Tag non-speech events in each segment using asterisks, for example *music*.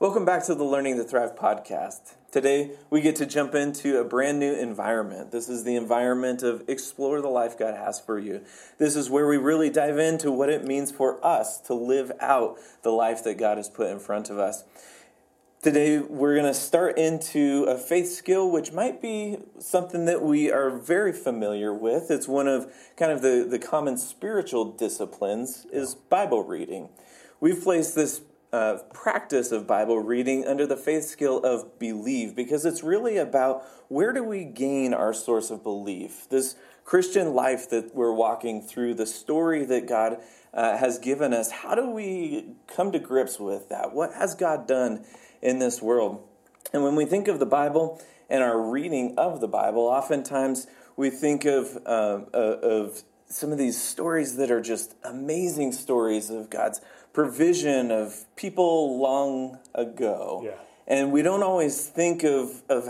Welcome back to the Learning to Thrive podcast. Today, we get to jump into a brand new environment. This is the environment of explore the life God has for you. This is where we really dive into what it means for us to live out the life that God has put in front of us. Today, we're going to start into a faith skill, which might be something that we are very familiar with. It's one of kind of the, the common spiritual disciplines is Bible reading. We've placed this uh, practice of Bible reading under the faith skill of believe because it's really about where do we gain our source of belief? This Christian life that we're walking through, the story that God uh, has given us, how do we come to grips with that? What has God done in this world? And when we think of the Bible and our reading of the Bible, oftentimes we think of, uh, uh of some of these stories that are just amazing stories of God's provision of people long ago. Yeah. And we don't always think of, of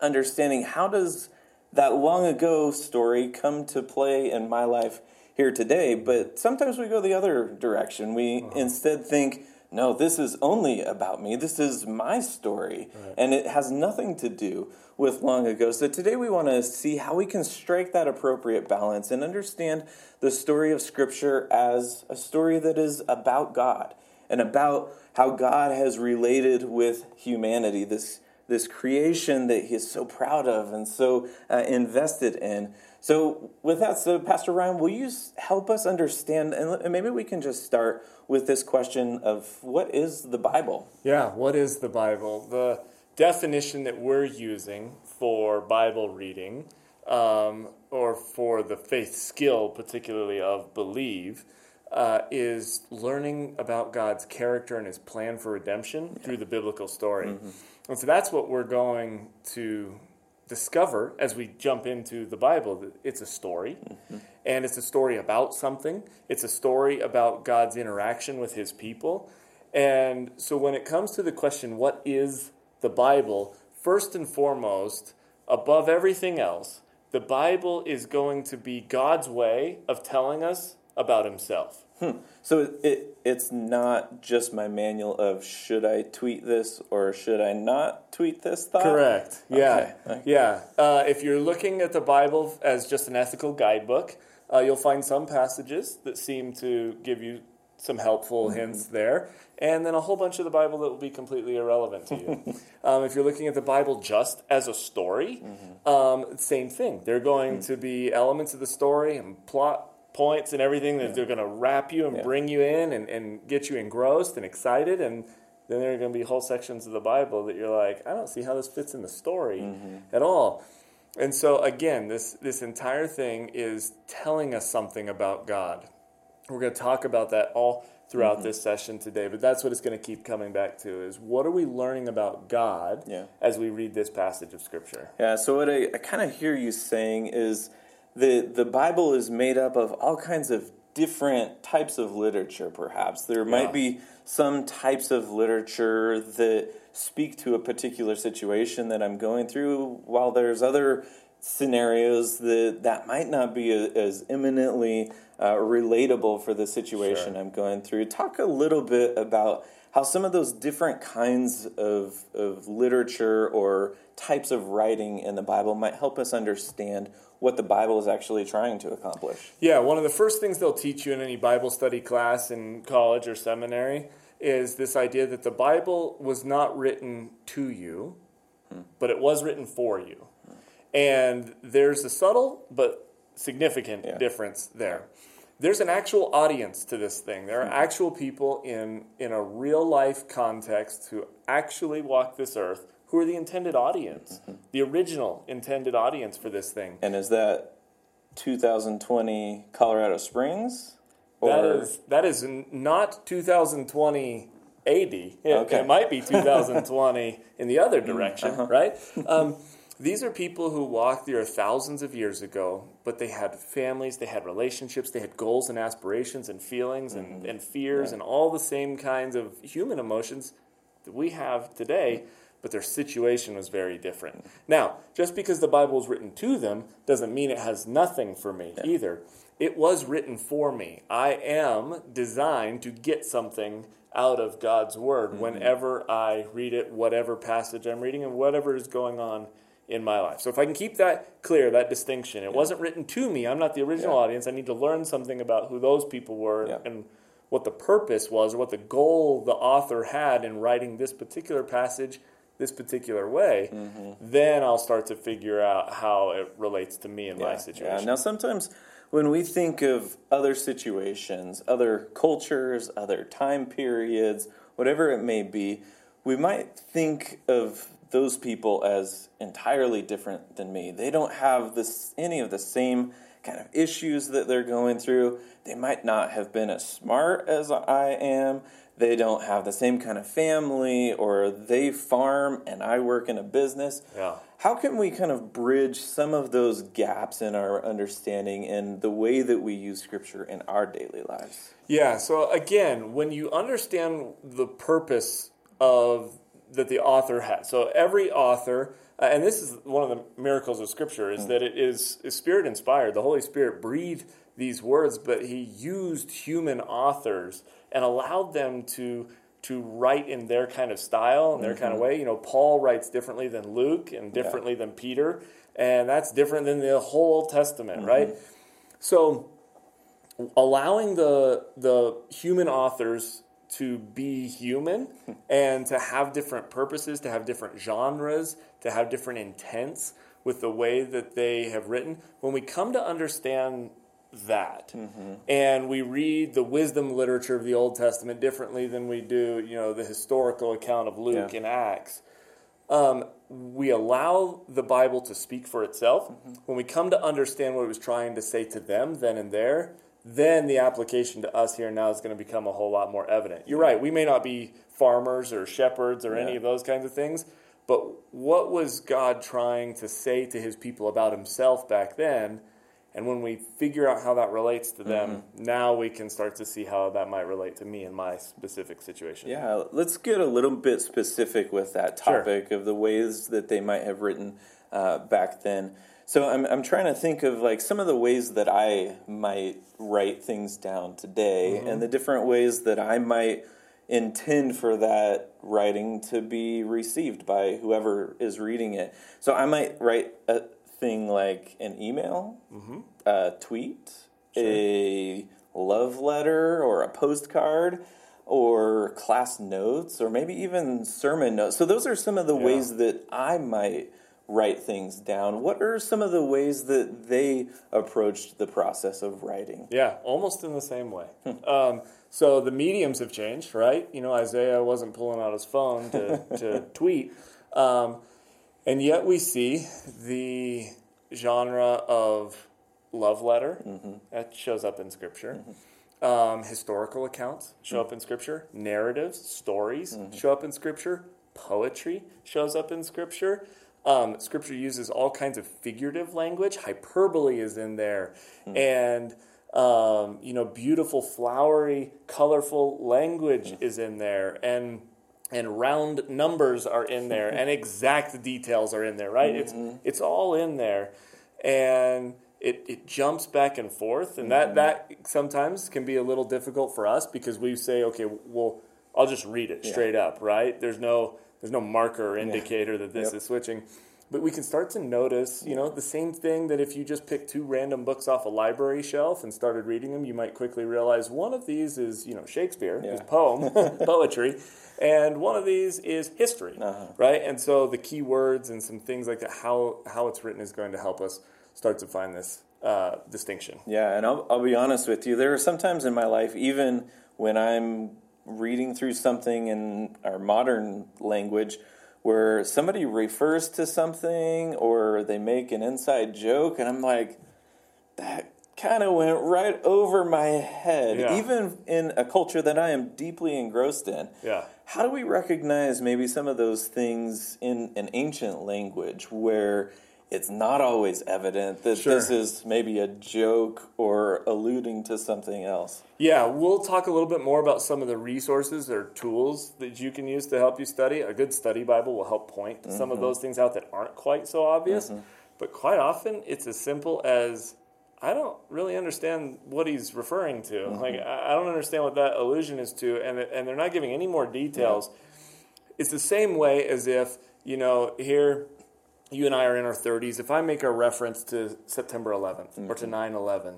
understanding how does that long ago story come to play in my life here today. But sometimes we go the other direction. We uh-huh. instead think, no, this is only about me. This is my story. Right. And it has nothing to do with long ago. So today we want to see how we can strike that appropriate balance and understand the story of Scripture as a story that is about God and about how God has related with humanity, this, this creation that He is so proud of and so uh, invested in. So, with that so Pastor Ryan, will you help us understand? And maybe we can just start with this question of what is the Bible? Yeah, what is the Bible? The definition that we're using for Bible reading um, or for the faith skill, particularly of believe, uh, is learning about God's character and his plan for redemption yeah. through the biblical story. Mm-hmm. And so that's what we're going to discover as we jump into the Bible that it's a story. Mm-hmm. And it's a story about something, it's a story about God's interaction with his people. And so when it comes to the question, what is the Bible? First and foremost, above everything else, the Bible is going to be God's way of telling us about himself. Hmm. So it, it's not just my manual of should I tweet this or should I not tweet this thought? Correct. Yeah. Okay. Yeah. Uh, if you're looking at the Bible as just an ethical guidebook, uh, you'll find some passages that seem to give you some helpful mm-hmm. hints there, and then a whole bunch of the Bible that will be completely irrelevant to you. *laughs* um, if you're looking at the Bible just as a story, mm-hmm. um, same thing. There are going mm-hmm. to be elements of the story and plot points and everything that yeah. they're going to wrap you and yeah. bring you in and, and get you engrossed and excited and then there are going to be whole sections of the bible that you're like i don't see how this fits in the story mm-hmm. at all and so again this this entire thing is telling us something about god we're going to talk about that all throughout mm-hmm. this session today but that's what it's going to keep coming back to is what are we learning about god yeah. as we read this passage of scripture yeah so what i, I kind of hear you saying is the the Bible is made up of all kinds of different types of literature. Perhaps there yeah. might be some types of literature that speak to a particular situation that I'm going through, while there's other scenarios that that might not be a, as imminently uh, relatable for the situation sure. I'm going through. Talk a little bit about how some of those different kinds of, of literature or types of writing in the Bible might help us understand what the Bible is actually trying to accomplish. Yeah, one of the first things they'll teach you in any Bible study class in college or seminary is this idea that the Bible was not written to you, hmm. but it was written for you. Hmm. And there's a subtle but significant yeah. difference there. There's an actual audience to this thing. There are hmm. actual people in, in a real life context who actually walk this earth who are the intended audience, mm-hmm. the original intended audience for this thing. And is that 2020 Colorado Springs? Or? That is that is not 2020 AD. It, okay. it might be 2020 *laughs* in the other direction, uh-huh. right? Um, these are people who walked the earth thousands of years ago, but they had families, they had relationships, they had goals and aspirations and feelings mm-hmm. and, and fears yeah. and all the same kinds of human emotions that we have today. But their situation was very different. Now, just because the Bible was written to them doesn't mean it has nothing for me yeah. either. It was written for me. I am designed to get something out of God's word mm-hmm. whenever I read it, whatever passage I'm reading, and whatever is going on in my life. So if I can keep that clear, that distinction, it yeah. wasn't written to me. I'm not the original yeah. audience. I need to learn something about who those people were yeah. and what the purpose was or what the goal the author had in writing this particular passage this particular way, mm-hmm. then I'll start to figure out how it relates to me and my situation. Yeah. Now sometimes when we think of other situations, other cultures, other time periods, whatever it may be, we might think of those people as entirely different than me. They don't have this any of the same kind of issues that they're going through. They might not have been as smart as I am. They don't have the same kind of family, or they farm and I work in a business. Yeah. How can we kind of bridge some of those gaps in our understanding and the way that we use Scripture in our daily lives? Yeah, so again, when you understand the purpose of that the author has, so every author, uh, and this is one of the miracles of Scripture, is mm. that it is, is spirit inspired. The Holy Spirit breathed these words, but He used human authors and allowed them to to write in their kind of style and their mm-hmm. kind of way. You know, Paul writes differently than Luke and differently yeah. than Peter, and that's different than the whole Old Testament, mm-hmm. right? So allowing the the human authors to be human and to have different purposes, to have different genres, to have different intents with the way that they have written. When we come to understand that. Mm-hmm. And we read the wisdom literature of the Old Testament differently than we do, you know, the historical account of Luke yeah. and Acts. Um, we allow the Bible to speak for itself. Mm-hmm. When we come to understand what it was trying to say to them then and there, then the application to us here now is going to become a whole lot more evident. You're right. We may not be farmers or shepherds or yeah. any of those kinds of things, but what was God trying to say to his people about himself back then? And when we figure out how that relates to them, mm-hmm. now we can start to see how that might relate to me in my specific situation. Yeah, let's get a little bit specific with that topic sure. of the ways that they might have written uh, back then. So I'm, I'm trying to think of like some of the ways that I might write things down today mm-hmm. and the different ways that I might intend for that writing to be received by whoever is reading it. So I might write a, thing like an email, mm-hmm. a tweet, sure. a love letter, or a postcard, or class notes, or maybe even sermon notes. So, those are some of the yeah. ways that I might write things down. What are some of the ways that they approached the process of writing? Yeah, almost in the same way. *laughs* Um, so the mediums have changed, right? You know, Isaiah wasn't pulling out his phone to, *laughs* to tweet. Um, and yet we see the genre of love letter mm-hmm. that shows up in Scripture. Mm-hmm. Um, historical accounts show mm-hmm. up in Scripture. Narratives, stories mm-hmm. show up in Scripture. Poetry shows up in Scripture. Um, scripture uses all kinds of figurative language. Hyperbole is in there. Mm-hmm. And um, you know, beautiful, flowery, colorful language mm-hmm. is in there, and and round numbers are in there and *laughs* exact details are in there right mm-hmm. it's it's all in there and it, it jumps back and forth and that mm-hmm. that sometimes can be a little difficult for us because we say okay well I'll just read it straight yeah. up right there's no there's no marker or indicator yeah. that this yep. is switching but we can start to notice, you know, the same thing that if you just picked two random books off a library shelf and started reading them, you might quickly realize one of these is, you know, Shakespeare, yeah. his poem, *laughs* poetry, and one of these is history, uh-huh. right? And so the key words and some things like that, how how it's written is going to help us start to find this uh, distinction. Yeah, and I'll, I'll be honest with you. There are sometimes in my life, even when I'm reading through something in our modern language where somebody refers to something or they make an inside joke, and I'm like, that kind of went right over my head, yeah. even in a culture that I am deeply engrossed in. Yeah. How do we recognize maybe some of those things in an ancient language where it's not always evident that sure. this is maybe a joke or alluding to something else. Yeah, we'll talk a little bit more about some of the resources or tools that you can use to help you study. A good study Bible will help point mm-hmm. some of mm-hmm. those things out that aren't quite so obvious. Mm-hmm. But quite often, it's as simple as I don't really understand what he's referring to. Mm-hmm. Like, I I don't understand what that allusion is to, and and they're not giving any more details. It's the same way as if you know here, you and I are in our thirties. If I make a reference to September 11th or to mm-hmm. 9/11,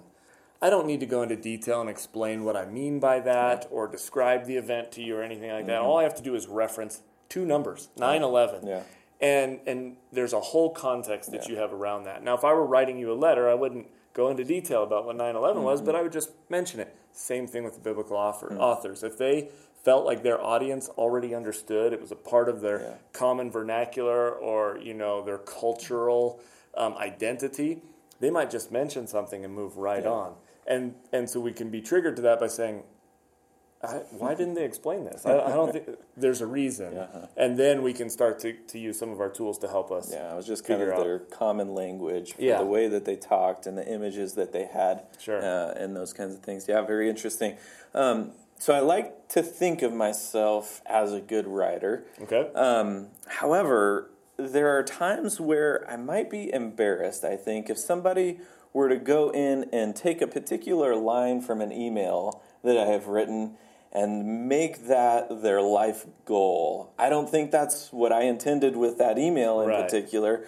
I don't need to go into detail and explain what I mean by that or describe the event to you or anything like that. Mm-hmm. All I have to do is reference two numbers, 9/11. Yeah. And and there's a whole context that Yeah. you have around that. Now, if I were writing you a letter, I wouldn't go into detail about what 9/11 was, Mm-hmm. but I would just mention it. Same thing with the biblical author, authors. If they felt like their audience already understood, it was a part of their Yeah. common vernacular or you know their cultural um, identity, they might just mention something and move right Yeah. on. And and so we can be triggered to that by saying, I, why didn't they explain this? I, I don't think *laughs* there's a reason. And then we can start to, to use some of our tools to help us. Yeah, it was just kind of out. their common language Yeah. the way that they talked and the images that they had, Sure. uh, and those kinds of things. Yeah, very interesting. Um, so I like to think of myself as a good writer. Okay. Um, however, there are times where I might be embarrassed. I think if somebody were to go in and take a particular line from an email that I have written and make that their life goal. I don't think that's what I intended with that email in Right. particular.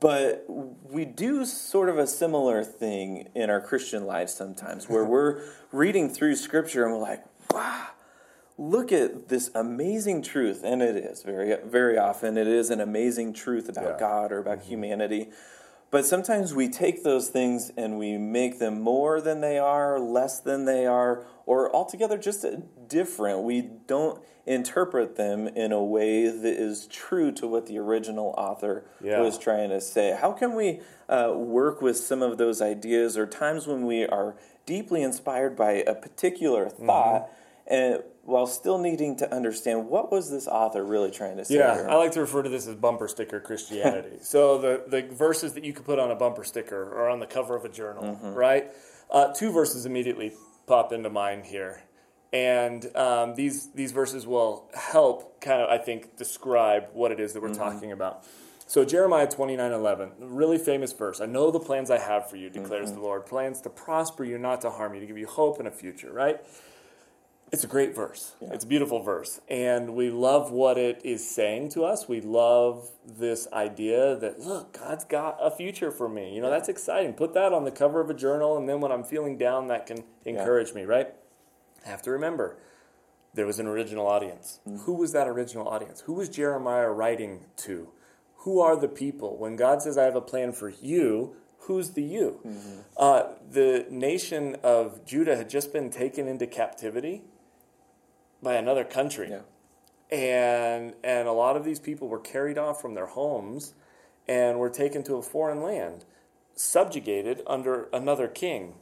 But we do sort of a similar thing in our Christian lives sometimes where *laughs* we're reading through scripture and we're like, wow, look at this amazing truth and it is very very often it is an amazing truth about Yeah. god or about mm-hmm. humanity but sometimes we take those things and we make them more than they are less than they are or altogether just different we don't interpret them in a way that is true to what the original author Yeah. was trying to say how can we uh, work with some of those ideas or times when we are deeply inspired by a particular Mm-hmm. thought and while still needing to understand what was this author really trying to say Yeah, here? I like to refer to this as bumper sticker Christianity. *laughs* so the, the verses that you could put on a bumper sticker or on the cover of a journal, Mm-hmm. right? Uh, two verses immediately pop into mind here. And um, these, these verses will help kind of, I think, describe what it is that we're Mm-hmm. talking about. So Jeremiah 29, 11, really famous verse. I know the plans I have for you, declares Mm-hmm. the Lord. Plans to prosper you, not to harm you, to give you hope and a future, right? It's a great verse. It's a beautiful verse. And we love what it is saying to us. We love this idea that, look, God's got a future for me. You know, that's exciting. Put that on the cover of a journal, and then when I'm feeling down, that can encourage me, right? I have to remember there was an original audience. Mm. Who was that original audience? Who was Jeremiah writing to? Who are the people? When God says, I have a plan for you, who's the you? Uh, the nation of Judah had just been taken into captivity by another country. Yeah. And, and a lot of these people were carried off from their homes and were taken to a foreign land, subjugated under another king.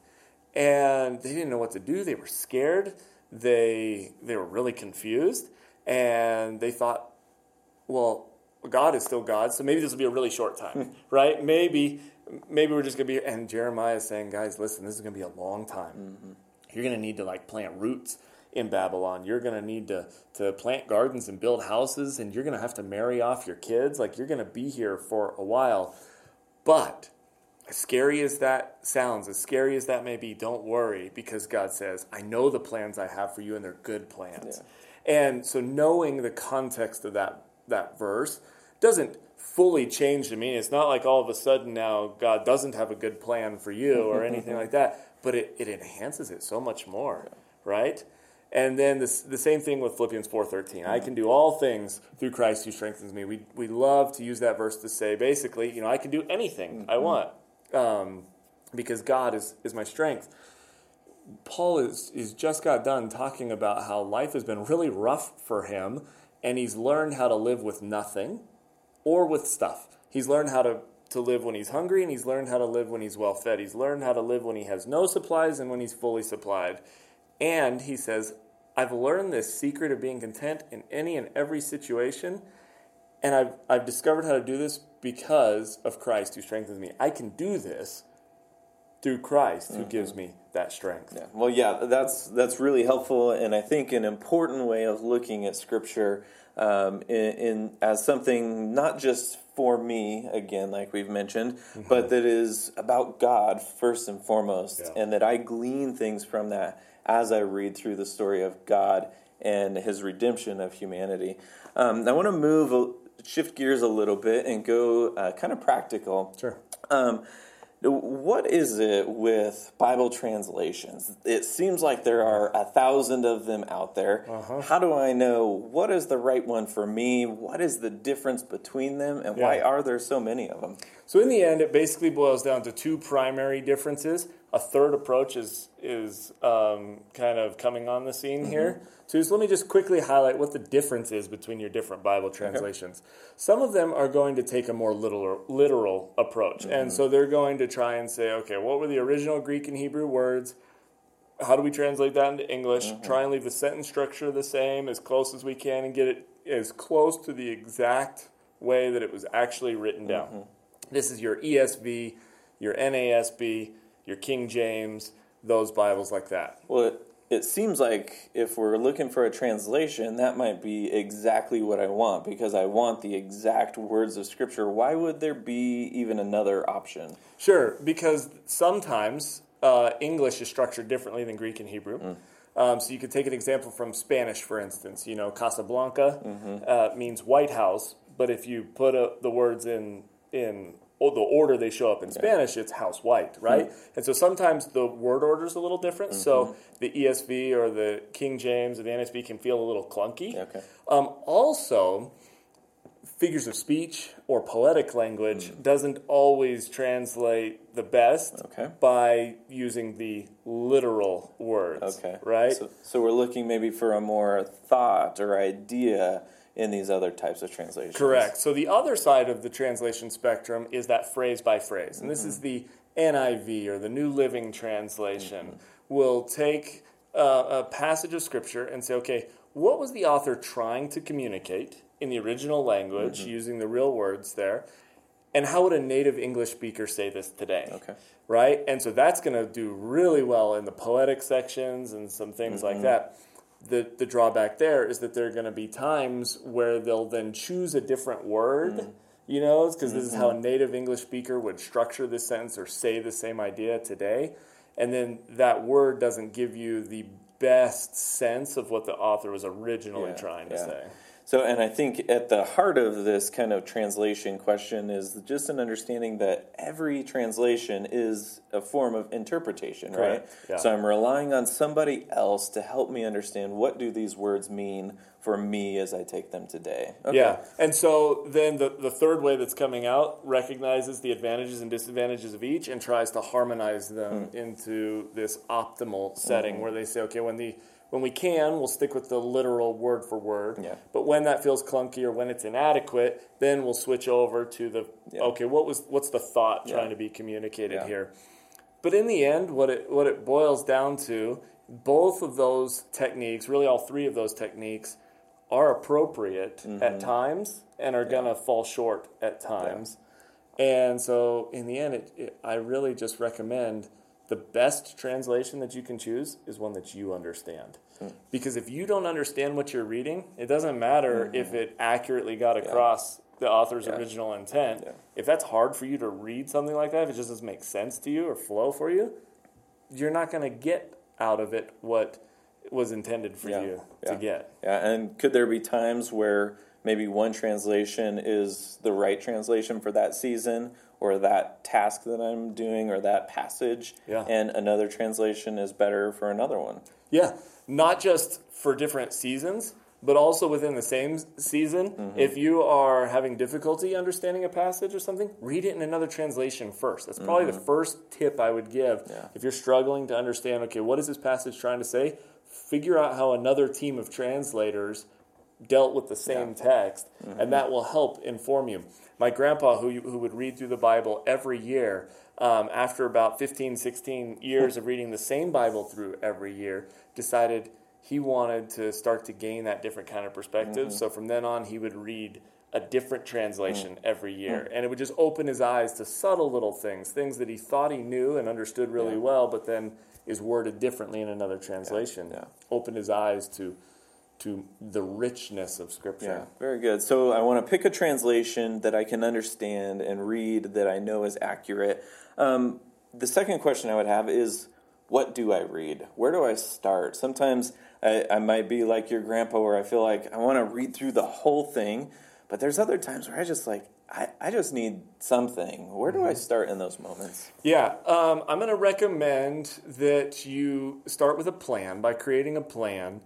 And they didn't know what to do. They were scared. They, they were really confused. And they thought, well, God is still God, so maybe this will be a really short time, *laughs* right? Maybe, maybe we're just gonna be. And Jeremiah is saying, guys, listen, this is gonna be a long time. Mm-hmm. You're gonna need to like plant roots in Babylon. You're gonna need to to plant gardens and build houses, and you're gonna have to marry off your kids. Like you're gonna be here for a while. But as scary as that sounds, as scary as that may be, don't worry because God says, I know the plans I have for you, and they're good plans. And so knowing the context of that that verse doesn't fully change the meaning. It's not like all of a sudden now God doesn't have a good plan for you or *laughs* anything like that, but it, it enhances it so much more, right? And then this, the same thing with Philippians 4.13. I can do all things through Christ who strengthens me. We, we love to use that verse to say, basically, you know, I can do anything I want um, because God is, is my strength. Paul is, is just got done talking about how life has been really rough for him, and he's learned how to live with nothing or with stuff. He's learned how to, to live when he's hungry, and he's learned how to live when he's well fed. He's learned how to live when he has no supplies and when he's fully supplied. And he says, I've learned this secret of being content in any and every situation, and I've, I've discovered how to do this because of Christ who strengthens me. I can do this through Christ who gives me that strength. Yeah. Well, yeah, that's that's really helpful, and I think an important way of looking at Scripture um, in, in as something not just for me, again, like we've mentioned, but that is about God first and foremost, Yeah. and that I glean things from that as I read through the story of God and His redemption of humanity. Um, I want to move, a- shift gears a little bit, and go uh, kind of practical. Sure. Um, what is it with Bible translations? It seems like there are a thousand of them out there. Uh-huh. How do I know what is the right one for me? What is the difference between them, and why are there so many of them? So in the end, it basically boils down to two primary differences. A third approach is is um, kind of coming on the scene mm-hmm. here. So let me just quickly highlight what the difference is between your different Bible translations. Some of them are going to take a more literal, literal approach, and mm-hmm. so they're going to try and say, okay, what were the original Greek and Hebrew words? How do we translate that into English? Mm-hmm. Try and leave the sentence structure the same as close as we can, and get it as close to the exact way that it was actually written down. This is your ESV, your NASB, your King James, those Bibles like that. Well, it, it seems like if we're looking for a translation, that might be exactly what I want because I want the exact words of Scripture. Why would there be even another option? Sure, because sometimes uh, English is structured differently than Greek and Hebrew. Um, so you could take an example from Spanish, for instance. You know, Casablanca uh, means White House, but if you put uh, the words in in the order they show up in Spanish, it's house white, right? Hmm. And so sometimes the word order is a little different. So mm-hmm. the ESV or the King James or the NSB can feel a little clunky. Okay. Um, also, figures of speech or poetic language hmm. doesn't always translate the best Okay. by using the literal words. Okay. Right? So, so we're looking maybe for a more thought or idea in these other types of translations. Correct. So the other side of the translation spectrum is that phrase by phrase. And this mm-hmm. is the NIV or the New Living Translation. Mm-hmm. Will take uh, a passage of scripture and say, okay, what was the author trying to communicate in the original language mm-hmm. using the real words there? And how would a native English speaker say this today? Okay. right? And so that's going to do really well in the poetic sections and some things like that. The, the drawback there is that there are going to be times where they'll then choose a different word, mm-hmm. you know, because this is how mm-hmm. a native English speaker would structure this sentence or say the same idea today. And then that word doesn't give you the best sense of what the author was originally Yeah, trying to yeah. say. So, and I think at the heart of this kind of translation question is just an understanding that every translation is a form of interpretation, right? Yeah. So I'm relying on somebody else to help me understand what do these words mean for me as I take them today. Okay. Yeah. And so then the, the third way that's coming out recognizes the advantages and disadvantages of each and tries to harmonize them Hmm. into this optimal setting Mm-hmm. where they say, okay, when the when we can, we'll stick with the literal word for word. Yeah. But when that feels clunky or when it's inadequate, then we'll switch over to the Yeah. okay, what was what's the thought Yeah. trying to be communicated here? But in the end, what it what it boils down to, both of those techniques, really all three of those techniques, are appropriate Mm-hmm. at times and are gonna fall short at times. And so, in the end, it, it, I really just recommend the best translation that you can choose is one that you understand. Hmm. Because if you don't understand what you're reading, it doesn't matter if it accurately got Mm-hmm. Yeah. across the author's Yeah. original intent. Yeah. If that's hard for you to read something like that, if it just doesn't make sense to you or flow for you, you're not going to get out of it what was intended for you to get. Yeah, and could there be times where maybe one translation is the right translation for that season or that task that I'm doing or that passage, Yeah. and another translation is better for another one? Yeah, not just for different seasons, but also within the same season. Mm-hmm. If you are having difficulty understanding a passage or something, read it in another translation first. That's probably the first tip I would give. Mm-hmm. Yeah. If you're struggling to understand, okay, what is this passage trying to say? Figure out how another team of translators dealt with the same text, Mm-hmm. and that will help inform you. My grandpa, who, who would read through the Bible every year, um, after about 15, 16 years of reading the same Bible through every year, decided he wanted to start to gain that different kind of perspective. So from then on, he would read a different translation every year. And it would just open his eyes to subtle little things, things that he thought he knew and understood really Yeah. well, but then is worded differently in another translation. Yeah. Open his eyes to to the richness of Scripture. Yeah, very good. So I want to pick a translation that I can understand and read that I know is accurate. Um, the second question I would have is, what do I read? Where do I start? Sometimes I, I might be like your grandpa, where I feel like I want to read through the whole thing, but there's other times where I just like I, I just need something. Where do I start in those moments? Yeah, um, I'm going to recommend that you start with a plan by creating a plan,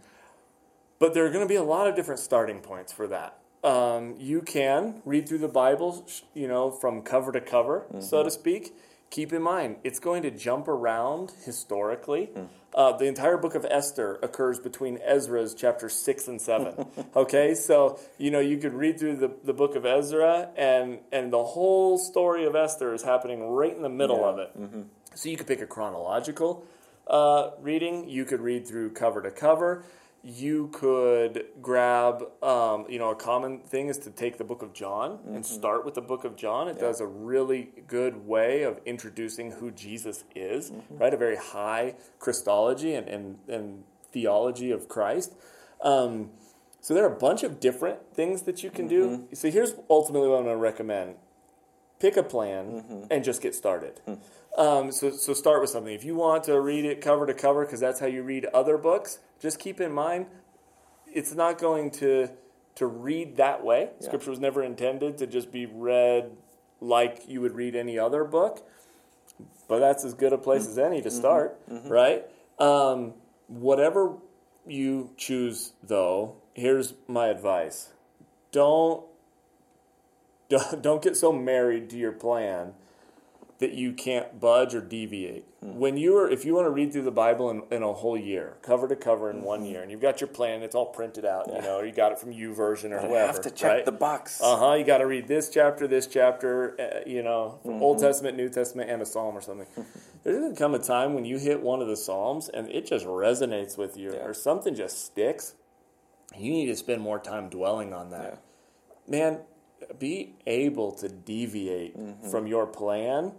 but there are going to be a lot of different starting points for that. Um, you can read through the Bible, you know, from cover to cover, so to speak. Keep in mind, it's going to jump around historically. Uh, the entire book of Esther occurs between Ezra's chapter 6 and 7. *laughs* okay, so, you know, you could read through the, the book of Ezra, and, and the whole story of Esther is happening right in the middle Yeah. of it. So you could pick a chronological uh, reading. You could read through cover to cover. You could grab, um, you know, a common thing is to take the book of John and mm-hmm. start with the book of John. It does a really good way of introducing who Jesus is, mm-hmm. right? A very high Christology and, and, and theology of Christ. Um, so there are a bunch of different things that you can do. Mm-hmm. So here's ultimately what I'm going to recommend pick a plan and just get started. Hmm. Um, so, so start with something. If you want to read it cover to cover, because that's how you read other books, just keep in mind it's not going to to read that way. Yeah. Scripture was never intended to just be read like you would read any other book. But that's as good a place as any to start, right? Um, whatever you choose, though, here's my advice: don't *laughs* don't get so married to your plan that you can't budge or deviate. When you're, if you want to read through the Bible in, in a whole year, cover to cover in one year, and you've got your plan, it's all printed out, you know, or you got it from YouVersion or I whoever. have to check right? the box. Uh huh. You got to read this chapter, this chapter, uh, you know, from Old Testament, New Testament, and a psalm or something. *laughs* There's going to come a time when you hit one of the psalms and it just resonates with you, Yeah. or something just sticks. You need to spend more time dwelling on that. Man, be able to deviate from your plan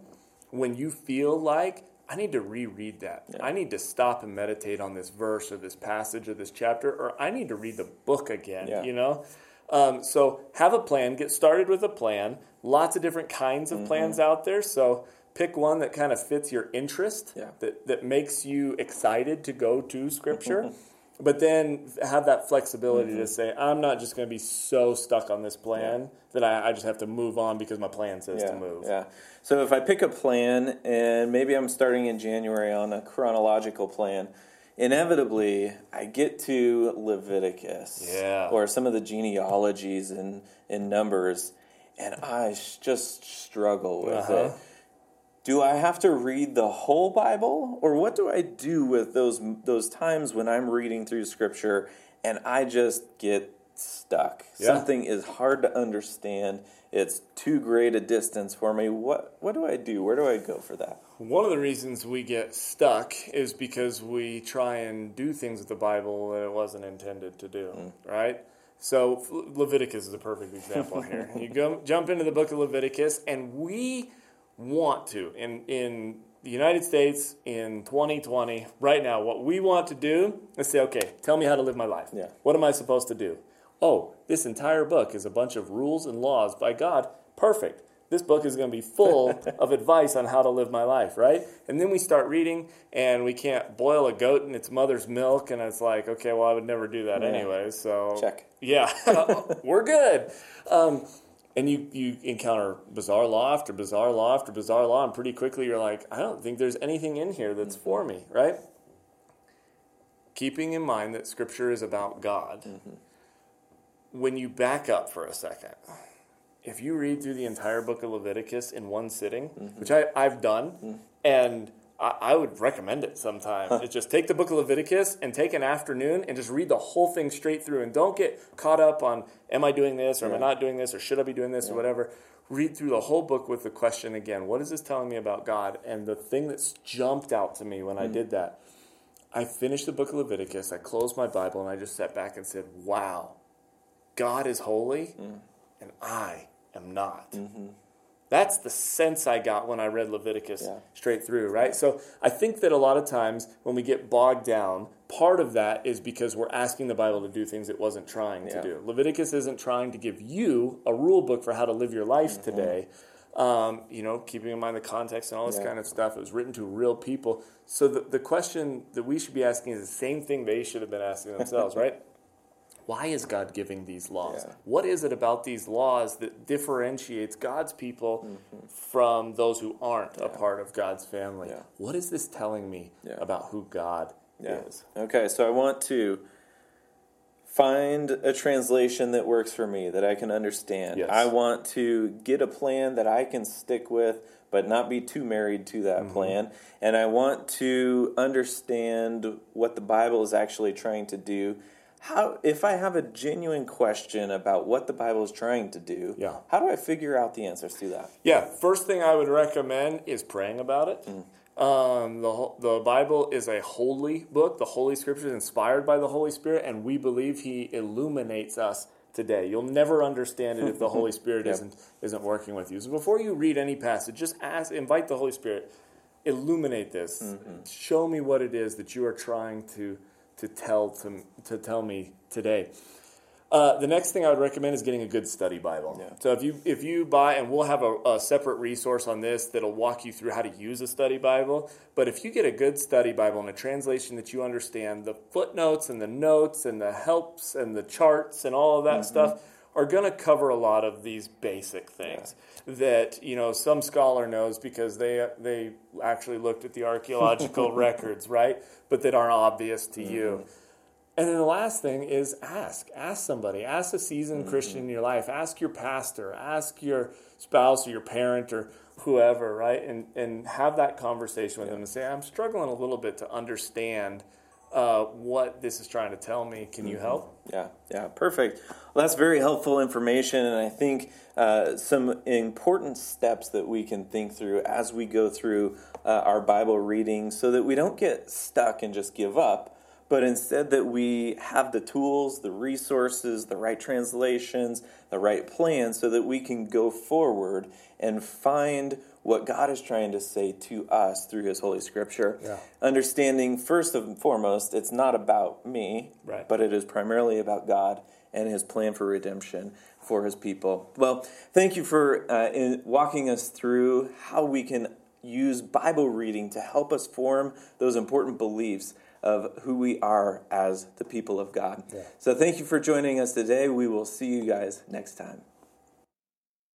when you feel like I need to reread that. I need to stop and meditate on this verse or this passage or this chapter, or I need to read the book again. Yeah. You know, um, so have a plan. Get started with a plan. Lots of different kinds of plans out there. So pick one that kind of fits your interest. Yeah. That that makes you excited to go to Scripture. *laughs* But then have that flexibility to say, I'm not just going to be so stuck on this plan that I, I just have to move on because my plan says yeah, to move. Yeah. So if I pick a plan and maybe I'm starting in January on a chronological plan, inevitably I get to Leviticus Yeah. or some of the genealogies and in numbers and I just struggle with Uh-huh. it. Do I have to read the whole Bible or what do I do with those those times when I'm reading through scripture and I just get stuck? Yeah. Something is hard to understand. It's too great a distance for me. What what do I do? Where do I go for that? One of the reasons we get stuck is because we try and do things with the Bible that it wasn't intended to do, mm. right? So Leviticus is a perfect example here. *laughs* You go jump into the book of Leviticus, and we want to in in the United States in 2020 right now. What we want to do is say, okay, tell me how to live my life. Yeah. What am I supposed to do? Oh, this entire book is a bunch of rules and laws by God. Perfect. This book is going to be full *laughs* of advice on how to live my life, right? And then we start reading, and we can't boil a goat in its mother's milk, and it's like, okay, well, I would never do that Yeah. anyway. So Check. Yeah, *laughs* we're good. Um, and you you encounter bizarre law after bizarre law after bizarre law, and pretty quickly you're like, I don't think there's anything in here that's mm-hmm. for me, right? Keeping in mind that Scripture is about God. Mm-hmm. When you back up for a second, if you read through the entire book of Leviticus in one sitting, mm-hmm. which I, I've done, and I, I would recommend it sometime, is just take the book of Leviticus and take an afternoon and just read the whole thing straight through and don't get caught up on, am I doing this or am I not doing this or should I be doing this or whatever. Read through the whole book with the question again what is this telling me about God? And the thing that's jumped out to me when I hmm. did that, I finished the book of Leviticus, I closed my Bible, and I just sat back and said, wow, God is holy hmm. and I am not. Mm-hmm. That's the sense I got when I read Leviticus Yeah. straight through, right? So I think that a lot of times when we get bogged down, part of that is because we're asking the Bible to do things it wasn't trying Yeah. to do. Leviticus isn't trying to give you a rule book for how to live your life today. Um, you know, keeping in mind the context and all this Yeah. kind of stuff. It was written to real people. So the, the question that we should be asking is the same thing they should have been asking themselves, *laughs* right? Why is God giving these laws? Yeah. What is it about these laws that differentiates God's people from those who aren't a part of God's family? Yeah. What is this telling me Yeah. about who God Yeah. is? Okay, so I want to find a translation that works for me that I can understand. Yes. I want to get a plan that I can stick with but not be too married to that Mm-hmm. plan. And I want to understand what the Bible is actually trying to do. How if I have a genuine question about what the Bible is trying to do, Yeah. how do I figure out the answers to that? Yeah, first thing I would recommend is praying about it. Um, the, the Bible is a holy book. The Holy Scripture is inspired by the Holy Spirit, and we believe He illuminates us today. You'll never understand it if the Holy *laughs* Spirit Yep. isn't isn't working with you. So before you read any passage, just ask, invite the Holy Spirit, illuminate this. Show me what it is that you are trying to to tell to, to tell me today. Uh, the next thing I would recommend is getting a good study Bible. Yeah. So if you if you buy, and we'll have a, a separate resource on this that'll walk you through how to use a study Bible. But if you get a good study Bible and a translation that you understand, the footnotes and the notes and the helps and the charts and all of that stuff are going to cover a lot of these basic things that you know some scholar knows because they they actually looked at the archaeological *laughs* records, right? But that aren't obvious to you. Mm-hmm. And then the last thing is ask. Ask somebody. Ask a seasoned mm-hmm. Christian in your life. Ask your pastor. Ask your spouse or your parent or whoever, right? And and have that conversation with them and say, I'm struggling a little bit to understand uh, what this is trying to tell me. Can you help? Yeah, yeah, perfect. Well, that's very helpful information, and I think uh, some important steps that we can think through as we go through uh, our Bible reading so that we don't get stuck and just give up, but instead that we have the tools, the resources, the right translations, the right plan so that we can go forward and find what God is trying to say to us through His Holy Scripture. Yeah. Understanding, first and foremost, it's not about me, Right. but it is primarily about God and His plan for redemption for His people. Well, thank you for uh, in walking us through how we can use Bible reading to help us form those important beliefs of who we are as the people of God. Yeah. So, thank you for joining us today. We will see you guys next time.